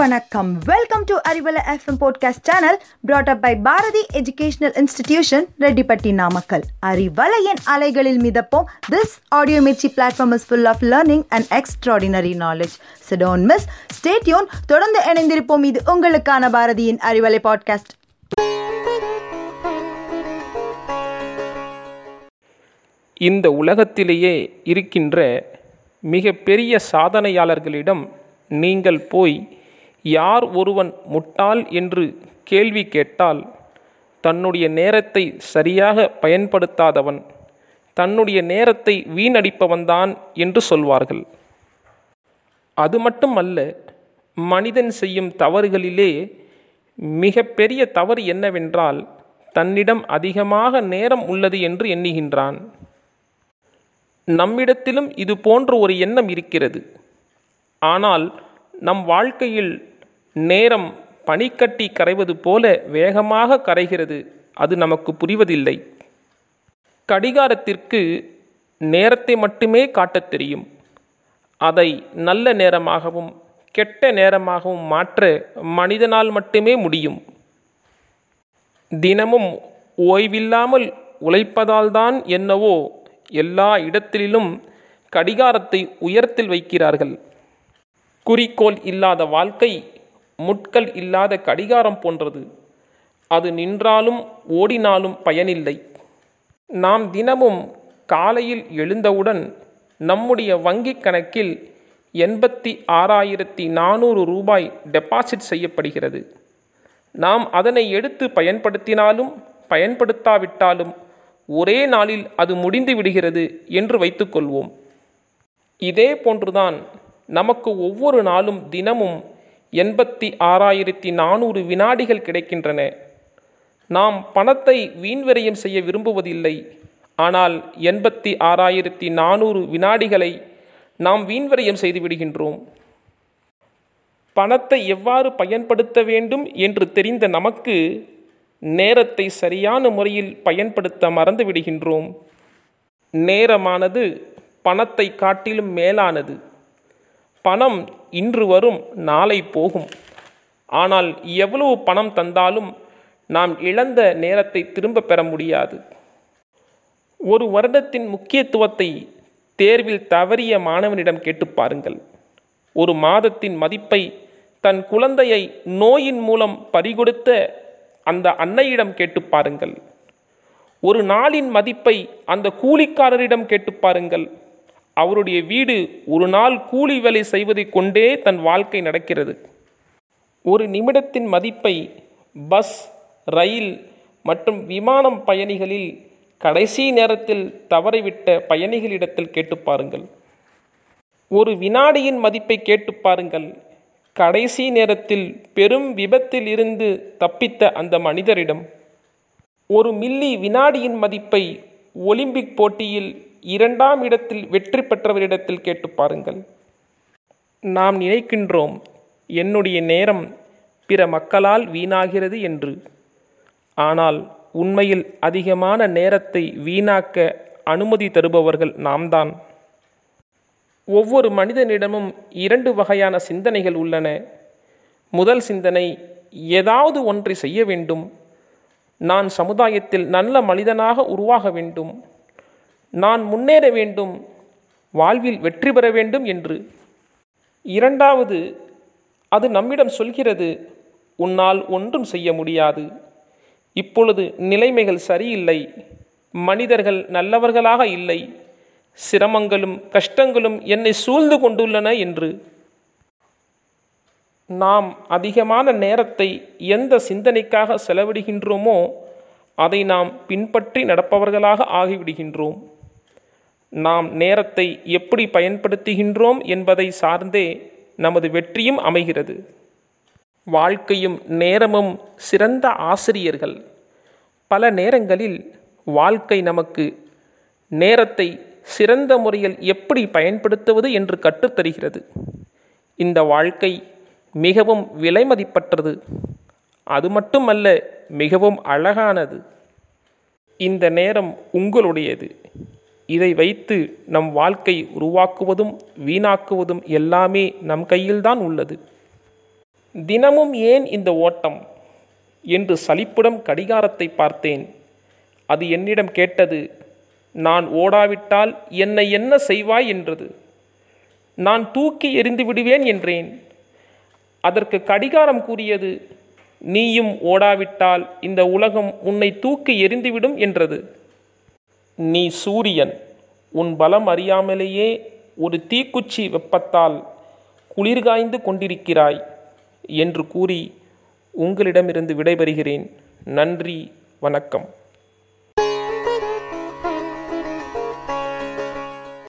வணக்கம். Welcome to Arivalai FM podcast channel brought up by Bharathi educational institution Rettipatti Namakkal அறிவலையின் அலைகளில் மிதப்போம். This audio Mirchi platform is full of learning and extraordinary knowledge சிடோன் miss stay tuned தொடர்ந்து இணைந்திருப்போம். இது உங்களுக்கான பாரதியின் Arivalai podcast இந்த உலகத்திலேயே இருக்கின்ற மிக பெரிய சாதனையாளர்களிடம் நீங்கள் போய் யார் ஒருவன் முட்டாள் என்று கேள்வி கேட்டால் தன்னுடைய நேரத்தை சரியாக பயன்படுத்தாதவன் தன்னுடைய நேரத்தை வீணடிப்பவன்தான் என்று சொல்வார்கள். அது மட்டுமல்ல மனிதன் செய்யும் தவறுகளிலே மிக பெரிய தவறு என்னவென்றால் தன்னிடம் அதிகமாக நேரம் உள்ளது என்று எண்ணுகின்றான். நம்மிடத்திலும் இது போன்ற ஒரு எண்ணம் இருக்கிறது. ஆனால் நம் வாழ்க்கையில் நேரம் பனிக்கட்டி கரைவது போல வேகமாக கரைகிறது. அது நமக்கு புரிவதில்லை. கடிகாரத்திற்கு நேரத்தை மட்டுமே காட்டத் தெரியும். அதை நல்ல நேரமாகவும் கெட்ட நேரமாகவும் மாற்ற மனிதனால் மட்டுமே முடியும். தினமும் ஓய்வில்லாமல் உழைப்பதால்தான் என்னவோ எல்லா இடத்திலும் கடிகாரத்தை உயரத்தில் வைக்கிறார்கள். குறிக்கோள் இல்லாத வாழ்க்கை முட்கள் இல்லாத கடிகாரம் போன்றது. அது நின்றாலும் ஓடினாலும் பயனில்லை. நாம் தினமும் காலையில் எழுந்தவுடன் நம்முடைய வங்கிக் கணக்கில் எண்பத்தி ஆறாயிரத்தி நானூறு ரூபாய் டெபாசிட் செய்யப்படுகிறது. நாம் அதனை எடுத்து பயன்படுத்தினாலும் பயன்படுத்தாவிட்டாலும் ஒரே நாளில் அது முடிந்து விடுகிறது என்று வைத்துக்கொள்வோம் இதே போன்றுதான் நமக்கு ஒவ்வொரு நாளும் தினமும் எண்பத்தி ஆறாயிரத்தி நானூறு வினாடிகள் கிடைக்கின்றன. நாம் பணத்தை வீண்விரயம் செய்ய விரும்புவதில்லை. ஆனால் எண்பத்தி ஆறாயிரத்தி நானூறு வினாடிகளை நாம் வீண்விரயம் செய்து விடுகின்றோம். பணத்தை எவ்வாறு பயன்படுத்த வேண்டும் என்று தெரிந்த நமக்கு நேரத்தை சரியான முறையில் பயன்படுத்த மறந்து விடுகின்றோம் நேரமானது பணத்தை காட்டிலும் மேலானது. பணம் இன்று வரும் நாளை போகும். ஆனால் எவ்வளவு பணம் தந்தாலும் நாம் இழந்த நேரத்தை திரும்ப பெற முடியாது. ஒரு வருடத்தின் முக்கியத்துவத்தை தேர்வில் தவறிய மாணவனிடம் கேட்டு பாருங்கள். ஒரு மாதத்தின் மதிப்பை தன் குழந்தையை நோயின் மூலம் பறிகொடுத்த அந்த அன்னையிடம் கேட்டு பாருங்கள். ஒரு நாளின் மதிப்பை அந்த கூலிக்காரரிடம் கேட்டு பாருங்கள். அவருடைய வீடு ஒரு நாள் கூலி வேலை செய்வதை கொண்டே தன் வாழ்க்கை நடக்கிறது. ஒரு நிமிடத்தின் மதிப்பை பஸ் ரயில் மற்றும் விமானம் பயணிகளில் கடைசி நேரத்தில் தவறிவிட்ட பயணிகளிடத்தில் கேட்டு பாருங்கள். ஒரு வினாடியின் மதிப்பை கேட்டு பாருங்கள். கடைசி நேரத்தில் பெரும் விபத்தில் இருந்து தப்பித்த அந்த மனிதரிடம் ஒரு மில்லி வினாடியின் மதிப்பை ஒலிம்பிக் போட்டியில் இரண்டாம் இடத்தில் வெற்றி பெற்றவரிடத்தில் கேட்டு பாருங்கள். நாம் நினைக்கின்றோம் என்னுடைய நேரம் பிற மக்களால் வீணாகிறது என்று. ஆனால் உண்மையில் அதிகமான நேரத்தை வீணாக்க அனுமதி தருபவர்கள் நாம்தான். ஒவ்வொரு மனிதனிடமும் இரண்டு வகையான சிந்தனைகள் உள்ளன. முதல் சிந்தனை ஏதாவது ஒன்றை செய்ய வேண்டும். நான் சமுதாயத்தில் நல்ல மனிதனாக உருவாக வேண்டும். நான் முன்னேற வேண்டும் வாழ்வில் வெற்றி பெற வேண்டும் என்று. இரண்டாவது அது நம்மிடம் சொல்கிறது உன்னால் ஒன்றும் செய்ய முடியாது. இப்பொழுது நிலைமைகள் சரியில்லை மனிதர்கள் நல்லவர்களாக இல்லை சிரமங்களும் கஷ்டங்களும் என்னை சூழ்ந்து கொண்டுள்ளன என்று. நாம் அதிகமான நேரத்தை எந்த சிந்தனைக்காக செலவிடுகின்றோமோ அதை நாம் பின்பற்றி நடப்பவர்களாக ஆகிவிடுகின்றோம். நாம் நேரத்தை எப்படி பயன்படுத்துகின்றோம் என்பதை சார்ந்தே நமது வெற்றியும் அமைகிறது. வாழ்க்கையும் நேரமும் சிறந்த ஆசிரியர்கள். பல நேரங்களில் வாழ்க்கை நமக்கு நேரத்தை சிறந்த முறையில் எப்படி பயன்படுத்துவது என்று கற்றுத்தருகிறது. இந்த வாழ்க்கை மிகவும் விலைமதிப்பற்றது அது மட்டுமல்ல மிகவும் அழகானது. இந்த நேரம் உங்களுடையது. இதை வைத்து நம் வாழ்க்கை உருவாக்குவதும் வீணாக்குவதும் எல்லாமே நம் கையில்தான் உள்ளது. தினமும் ஏன் இந்த ஓட்டம்? என்று சலிப்புடன் கடிகாரத்தை பார்த்தேன். அது என்னிடம் கேட்டது நான் ஓடாவிட்டால் என்னை என்ன செய்வாய்? என்றது. நான் தூக்கி எறிந்து விடுவேன் என்றேன். அதற்கு கடிகாரம் கூறியது நீயும் ஓடாவிட்டால் இந்த உலகம் உன்னை தூக்கி எறிந்துவிடும் என்றது. நீ சூரியன் உன் பலம் அறியாமலேயே ஒரு தீக்குச்சி வெப்பத்தால் குளிர்காய்ந்து கொண்டிருக்கிறாய் என்று கூறி உங்களிடமிருந்து விடைபெறுகிறேன். நன்றி வணக்கம்.